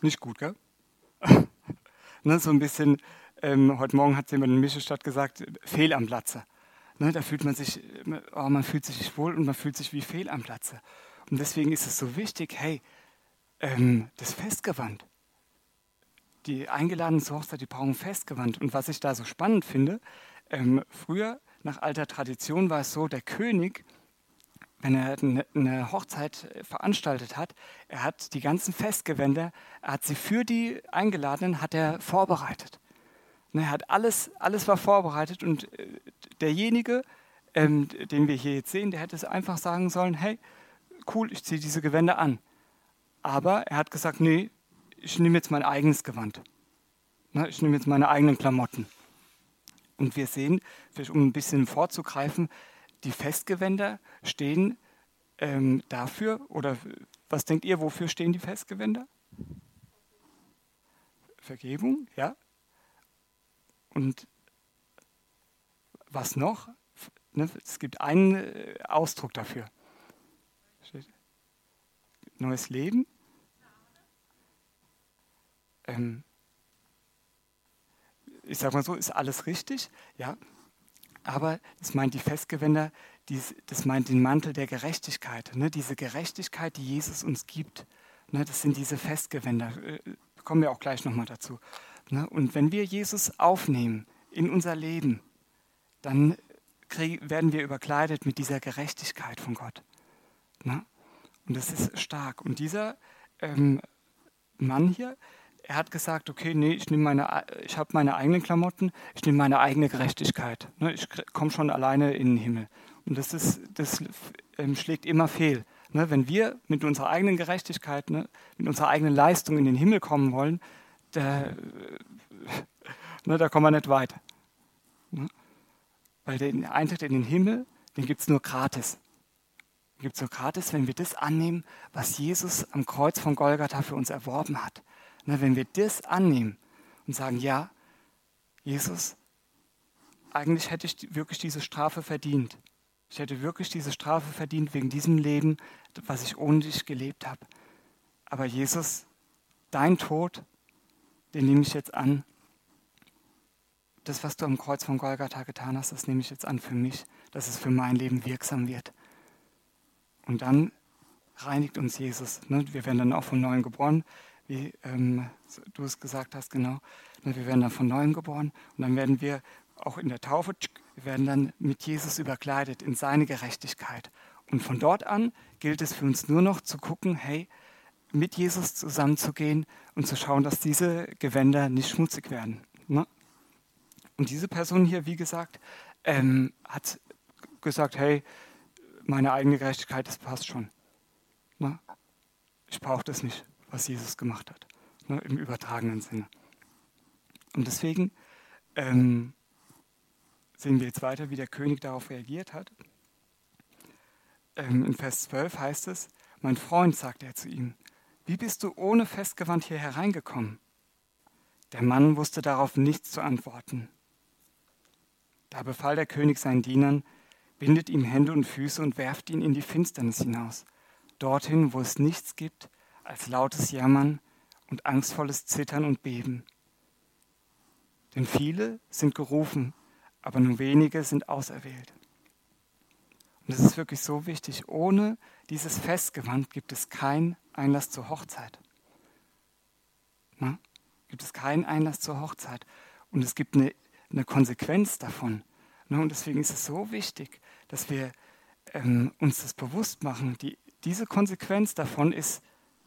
Speaker 1: Nicht gut, gell? (laughs) ne, so ein bisschen, ähm, heute Morgen hat jemand in Mischestadt gesagt, fehl am Platze. Ne, da fühlt man sich, oh, man fühlt sich wohl und man fühlt sich wie fehl am Platze. Und deswegen ist es so wichtig, hey, ähm, das Festgewand. Die Eingeladenen zur Hochzeit, die brauchen Festgewand. Und was ich da so spannend finde, ähm, früher, nach alter Tradition, war es so, der König, wenn er eine Hochzeit veranstaltet hat, er hat die ganzen Festgewänder, er hat sie für die Eingeladenen, hat er vorbereitet. Ne, er hat alles, alles war vorbereitet und äh, derjenige, ähm, den wir hier jetzt sehen, der hätte es einfach sagen sollen, hey, cool, ich ziehe diese Gewänder an. Aber er hat gesagt, nee, ich nehme jetzt mein eigenes Gewand. Ich nehme jetzt meine eigenen Klamotten. Und wir sehen, vielleicht um ein bisschen vorzugreifen, die Festgewänder stehen ähm, dafür, oder was denkt ihr, wofür stehen die Festgewänder? Vergebung, ja. Und was noch? Ne, es gibt einen äh, Ausdruck dafür. Neues Leben. Ähm, ich sage mal so, ist alles richtig, ja. Aber das meint die Festgewänder, das meint den Mantel der Gerechtigkeit. Ne? Diese Gerechtigkeit, die Jesus uns gibt, ne? das sind diese Festgewänder. Äh, kommen wir auch gleich nochmal dazu. Ne? Und wenn wir Jesus aufnehmen in unser Leben, dann krieg, werden wir überkleidet mit dieser Gerechtigkeit von Gott. Ne? Und das ist stark. Und dieser ähm, Mann hier, er hat gesagt, okay, nee, ich, ich habe meine eigenen Klamotten, ich nehme meine eigene Gerechtigkeit. Ne? Ich komme schon alleine in den Himmel. Und das, ist, das ähm, schlägt immer fehl. Ne? Wenn wir mit unserer eigenen Gerechtigkeit, ne, mit unserer eigenen Leistung in den Himmel kommen wollen, da, ne, da kommen wir nicht weit. Ne? Weil den Eintritt in den Himmel, den gibt es nur gratis. Gibt es nur gratis, wenn wir das annehmen, was Jesus am Kreuz von Golgatha für uns erworben hat. Na, wenn wir das annehmen und sagen, ja, Jesus, eigentlich hätte ich wirklich diese Strafe verdient. Ich hätte wirklich diese Strafe verdient wegen diesem Leben, was ich ohne dich gelebt habe. Aber Jesus, dein Tod, den nehme ich jetzt an. Das, was du am Kreuz von Golgatha getan hast, das nehme ich jetzt an für mich, dass es für mein Leben wirksam wird. Und dann reinigt uns Jesus. Ne? Wir werden dann auch von neuem geboren wie ähm, du es gesagt hast, genau. Wir werden dann von neuem geboren und dann werden wir auch in der Taufe, wir werden dann mit Jesus überkleidet in seine Gerechtigkeit. Und von dort an gilt es für uns nur noch zu gucken, hey, mit Jesus zusammenzugehen und zu schauen, dass diese Gewänder nicht schmutzig werden. Ne? Und diese Person hier, wie gesagt, ähm, hat gesagt, hey, meine eigene Gerechtigkeit, das passt schon. Ne? Ich brauche das nicht was Jesus gemacht hat, ne, im übertragenen Sinne. Und deswegen ähm, sehen wir jetzt weiter, wie der König darauf reagiert hat. Ähm, in Vers 12 heißt es, mein Freund, sagte er zu ihm, wie bist du ohne Festgewand hier hereingekommen? Der Mann wusste darauf nichts zu antworten. Da befahl der König seinen Dienern, bindet ihm Hände und Füße und werft ihn in die Finsternis hinaus, dorthin, wo es nichts gibt als lautes Jammern und angstvolles Zittern und Beben. Denn viele sind gerufen, aber nur wenige sind auserwählt. Und es ist wirklich so wichtig, ohne dieses Festgewand gibt es keinen Einlass zur Hochzeit. Na? Gibt es keinen Einlass zur Hochzeit. Und es gibt eine, eine Konsequenz davon. Und deswegen ist es so wichtig, dass wir ähm, uns das bewusst machen. Die, diese Konsequenz davon ist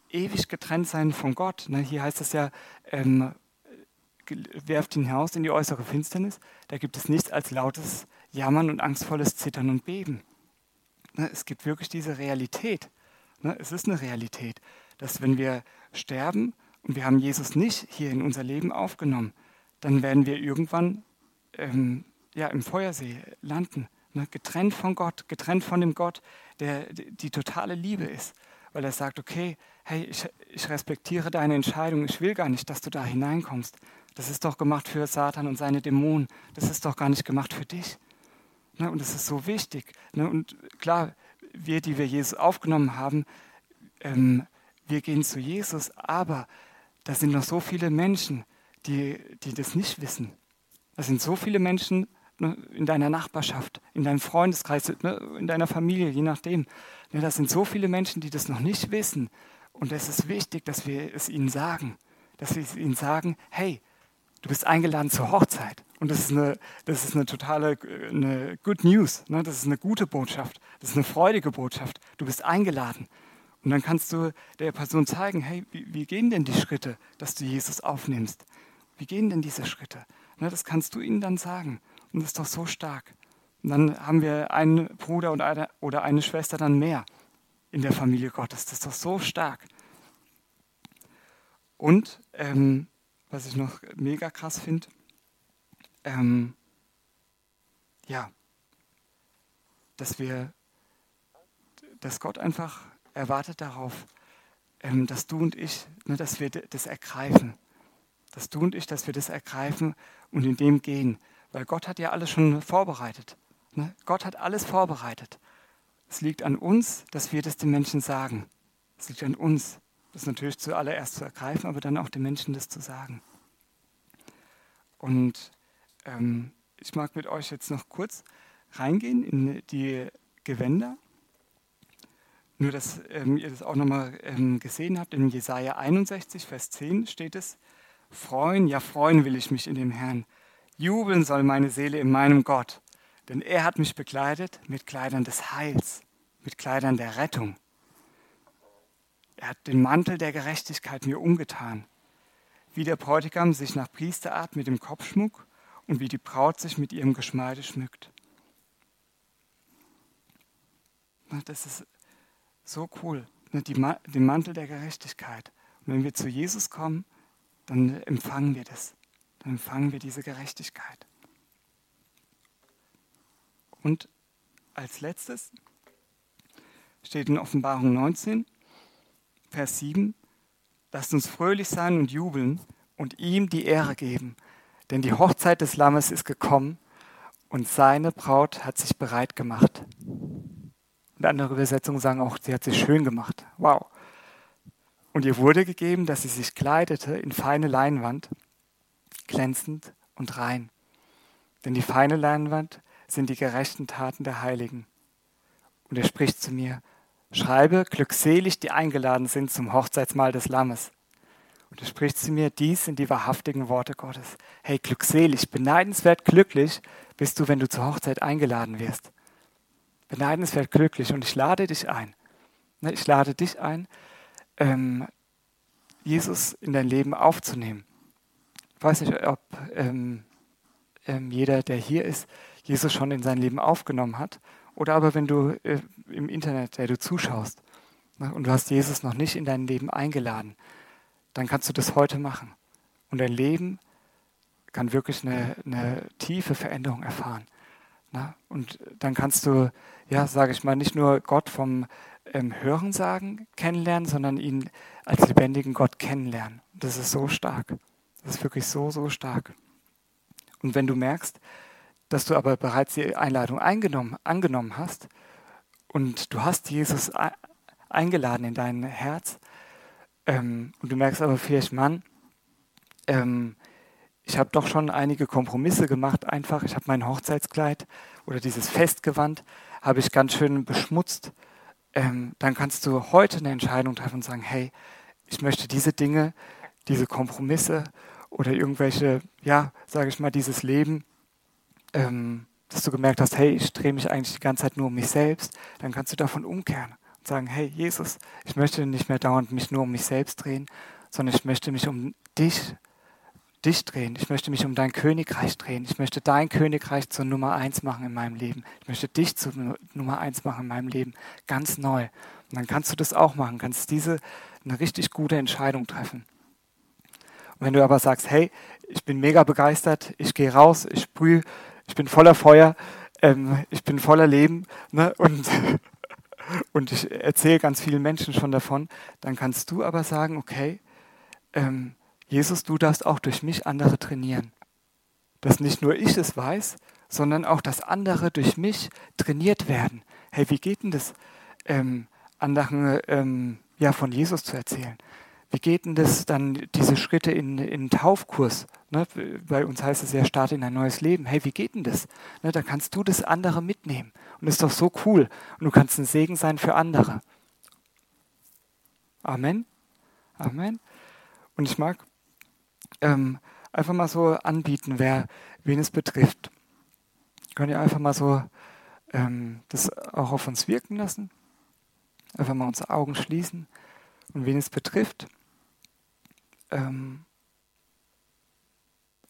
Speaker 1: ewig getrennt sein von Gott. Ne? Hier heißt es ja, ähm, werft ihn hinaus in die äußere Finsternis. Da gibt es nichts als lautes Jammern und angstvolles Zittern und Beben. Ne? Es gibt wirklich diese Realität. Ne? Es ist eine Realität, dass wenn wir sterben und wir haben Jesus nicht hier in unser Leben aufgenommen, dann werden wir irgendwann ähm, ja, im Feuersee landen. Ne? Getrennt von Gott, getrennt von dem Gott, der die, totale Liebe ist. Weil er sagt, okay, hey, ich, ich respektiere deine Entscheidung, ich will gar nicht, dass du da hineinkommst. Das ist doch gemacht für Satan und seine Dämonen. Das ist doch gar nicht gemacht für dich. Ne? Und das ist so wichtig. Ne? Und klar, wir, die wir Jesus aufgenommen haben, ähm, wir gehen zu Jesus, aber da sind noch so viele Menschen, die, die das nicht wissen. Da sind so viele Menschen ne, in deiner Nachbarschaft, in deinem Freundeskreis, ne, in deiner Familie, je nachdem. Ne, das sind so viele Menschen, die das noch nicht wissen. Und es ist wichtig, dass wir es ihnen sagen. Dass wir es ihnen sagen, hey, du bist eingeladen zur Hochzeit. Und das ist eine, das ist eine totale eine Good News. Ne? Das ist eine gute Botschaft. Das ist eine freudige Botschaft. Du bist eingeladen. Und dann kannst du der Person zeigen, hey, wie, wie gehen denn die Schritte, dass du Jesus aufnimmst? Wie gehen denn diese Schritte? Das kannst du ihnen dann sagen. Und das ist doch so stark. Und dann haben wir einen Bruder oder eine, oder eine Schwester dann mehr in der Familie Gottes. Das ist doch so stark. Und ähm, was ich noch mega krass finde, ähm, ja, dass wir, dass Gott einfach erwartet darauf, ähm, dass du und ich, ne, dass wir das ergreifen, dass du und ich, dass wir das ergreifen und in dem gehen, weil Gott hat ja alles schon vorbereitet. Ne? Gott hat alles vorbereitet. Es liegt an uns, dass wir das den Menschen sagen. Es liegt an uns, das natürlich zuallererst zu ergreifen, aber dann auch den Menschen das zu sagen. Und ähm, ich mag mit euch jetzt noch kurz reingehen in die Gewänder. Nur, dass ähm, ihr das auch nochmal ähm, gesehen habt, in Jesaja 61, Vers 10 steht es: Freuen, ja, freuen will ich mich in dem Herrn. Jubeln soll meine Seele in meinem Gott, denn er hat mich bekleidet mit Kleidern des Heils, mit Kleidern der Rettung. Er hat den Mantel der Gerechtigkeit mir umgetan, wie der Bräutigam sich nach Priesterart mit dem Kopfschmuck und wie die Braut sich mit ihrem Geschmeide schmückt. Das ist so cool, den Mantel der Gerechtigkeit. Und wenn wir zu Jesus kommen, dann empfangen wir das. Dann empfangen wir diese Gerechtigkeit. Und als letztes steht in Offenbarung 19, Vers 7, lasst uns fröhlich sein und jubeln und ihm die Ehre geben, denn die Hochzeit des Lammes ist gekommen und seine Braut hat sich bereit gemacht. Und andere Übersetzungen sagen auch, sie hat sich schön gemacht. Wow. Und ihr wurde gegeben, dass sie sich kleidete in feine Leinwand, glänzend und rein. Denn die feine Leinwand sind die gerechten Taten der Heiligen. Und er spricht zu mir, schreibe, glückselig, die eingeladen sind zum Hochzeitsmahl des Lammes. Und er spricht zu mir, dies sind die wahrhaftigen Worte Gottes. Hey, glückselig, beneidenswert glücklich bist du, wenn du zur Hochzeit eingeladen wirst. Beneidenswert glücklich und ich lade dich ein. Ne, ich lade dich ein, ähm, Jesus in dein Leben aufzunehmen. Weiß nicht, ob ähm, ähm, jeder, der hier ist, Jesus schon in sein Leben aufgenommen hat. Oder aber wenn du äh, im Internet, der du zuschaust ne, und du hast Jesus noch nicht in dein Leben eingeladen, dann kannst du das heute machen. Und dein Leben kann wirklich eine, eine tiefe Veränderung erfahren. Na? Und dann kannst du, ja, sage ich mal, nicht nur Gott vom ähm, Hören sagen kennenlernen, sondern ihn als lebendigen Gott kennenlernen. Das ist so stark. Das ist wirklich so, so stark. Und wenn du merkst, dass du aber bereits die Einladung eingenommen, angenommen hast und du hast Jesus eingeladen in dein Herz ähm, und du merkst aber vielleicht, Mann, ähm, ich habe doch schon einige Kompromisse gemacht, einfach. Ich habe mein Hochzeitskleid oder dieses Festgewand habe ich ganz schön beschmutzt. Ähm, dann kannst du heute eine Entscheidung treffen und sagen, hey, ich möchte diese Dinge, diese Kompromisse oder irgendwelche, ja, sage ich mal, dieses Leben, ähm, dass du gemerkt hast, hey, ich drehe mich eigentlich die ganze Zeit nur um mich selbst, dann kannst du davon umkehren und sagen, hey, Jesus, ich möchte nicht mehr dauernd mich nur um mich selbst drehen, sondern ich möchte mich um dich dich drehen. Ich möchte mich um dein Königreich drehen. Ich möchte dein Königreich zur Nummer eins machen in meinem Leben. Ich möchte dich zur Nummer eins machen in meinem Leben. Ganz neu. Und dann kannst du das auch machen, kannst diese eine richtig gute Entscheidung treffen. Wenn du aber sagst, hey, ich bin mega begeistert, ich gehe raus, ich sprühe, ich bin voller Feuer, ähm, ich bin voller Leben ne, und, (laughs) und ich erzähle ganz vielen Menschen schon davon, dann kannst du aber sagen, okay, ähm, Jesus, du darfst auch durch mich andere trainieren. Dass nicht nur ich es weiß, sondern auch, dass andere durch mich trainiert werden. Hey, wie geht denn das, ähm, anderen ähm, ja, von Jesus zu erzählen? Wie geht denn das dann, diese Schritte in, in Taufkurs? Ne? Bei uns heißt es ja, starte in ein neues Leben. Hey, wie geht denn das? Ne, da kannst du das andere mitnehmen. Und das ist doch so cool. Und du kannst ein Segen sein für andere. Amen. Amen. Und ich mag ähm, einfach mal so anbieten, wer, wen es betrifft. Könnt ihr einfach mal so ähm, das auch auf uns wirken lassen? Einfach mal unsere Augen schließen und wen es betrifft, ähm,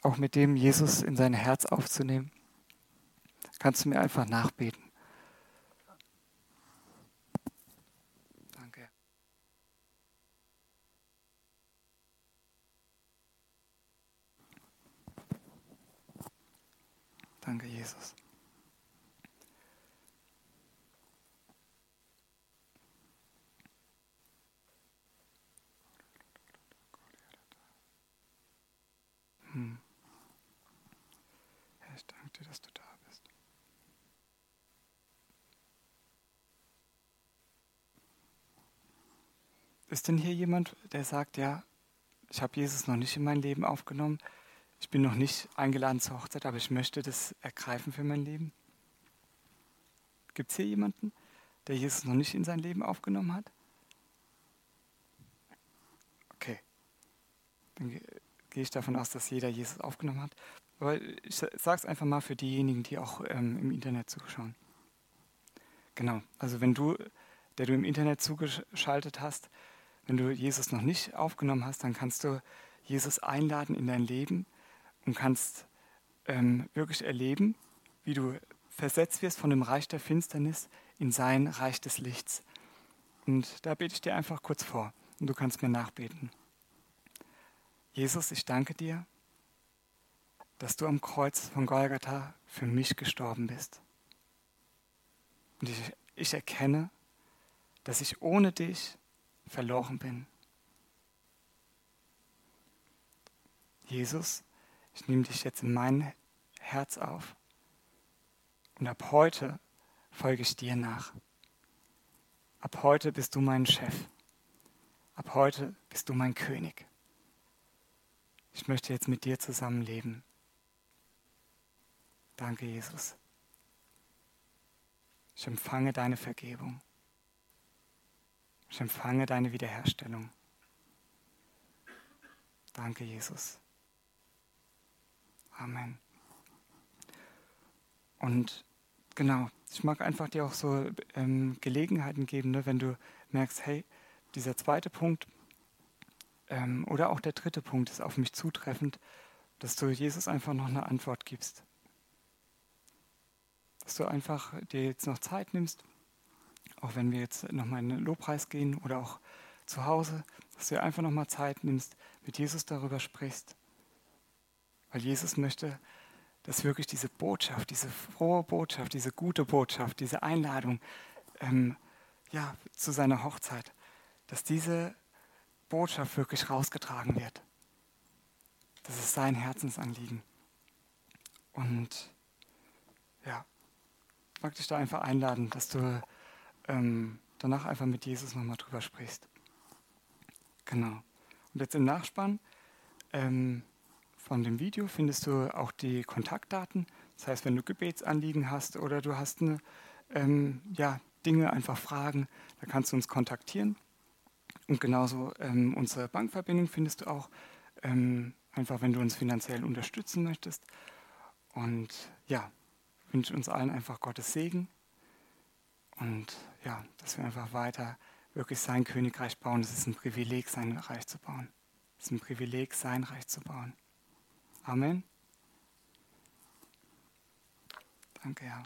Speaker 1: auch mit dem Jesus in sein Herz aufzunehmen, kannst du mir einfach nachbeten. Danke, Jesus. Hm. Herr, ich danke dir, dass du da bist. Ist denn hier jemand, der sagt, ja, ich habe Jesus noch nicht in mein Leben aufgenommen, ich bin noch nicht eingeladen zur Hochzeit, aber ich möchte das ergreifen für mein Leben. Gibt es hier jemanden, der Jesus noch nicht in sein Leben aufgenommen hat? Okay. Dann gehe ich davon aus, dass jeder Jesus aufgenommen hat. Aber ich sage es einfach mal für diejenigen, die auch ähm, im Internet zuschauen. Genau, also wenn du, der du im Internet zugeschaltet hast, wenn du Jesus noch nicht aufgenommen hast, dann kannst du Jesus einladen in dein Leben und kannst ähm, wirklich erleben, wie du versetzt wirst von dem Reich der Finsternis in sein Reich des Lichts. Und da bete ich dir einfach kurz vor und du kannst mir nachbeten. Jesus, ich danke dir, dass du am Kreuz von Golgatha für mich gestorben bist. Und ich, ich erkenne, dass ich ohne dich verloren bin. Jesus, ich nehme dich jetzt in mein Herz auf. Und ab heute folge ich dir nach. Ab heute bist du mein Chef. Ab heute bist du mein König. Ich möchte jetzt mit dir zusammenleben. Danke, Jesus. Ich empfange deine Vergebung. Ich empfange deine Wiederherstellung. Danke, Jesus. Amen. Und genau, ich mag einfach dir auch so ähm, Gelegenheiten geben, ne, wenn du merkst, hey, dieser zweite Punkt ähm, oder auch der dritte Punkt ist auf mich zutreffend, dass du Jesus einfach noch eine Antwort gibst. Dass du einfach dir jetzt noch Zeit nimmst, auch wenn wir jetzt nochmal in den Lobpreis gehen oder auch zu Hause, dass du einfach nochmal Zeit nimmst, mit Jesus darüber sprichst weil Jesus möchte, dass wirklich diese Botschaft, diese frohe Botschaft, diese gute Botschaft, diese Einladung ähm, ja, zu seiner Hochzeit, dass diese Botschaft wirklich rausgetragen wird. Das ist sein Herzensanliegen. Und ja, mag dich da einfach einladen, dass du ähm, danach einfach mit Jesus nochmal drüber sprichst. Genau. Und jetzt im Nachspann ähm, von dem Video findest du auch die Kontaktdaten. Das heißt, wenn du Gebetsanliegen hast oder du hast eine, ähm, ja, Dinge, einfach Fragen, da kannst du uns kontaktieren. Und genauso ähm, unsere Bankverbindung findest du auch, ähm, einfach wenn du uns finanziell unterstützen möchtest. Und ja, wünsche uns allen einfach Gottes Segen und ja, dass wir einfach weiter wirklich sein Königreich bauen. Es ist ein Privileg, sein Reich zu bauen. Es ist ein Privileg, sein Reich zu bauen. Amen. Danke, Herr.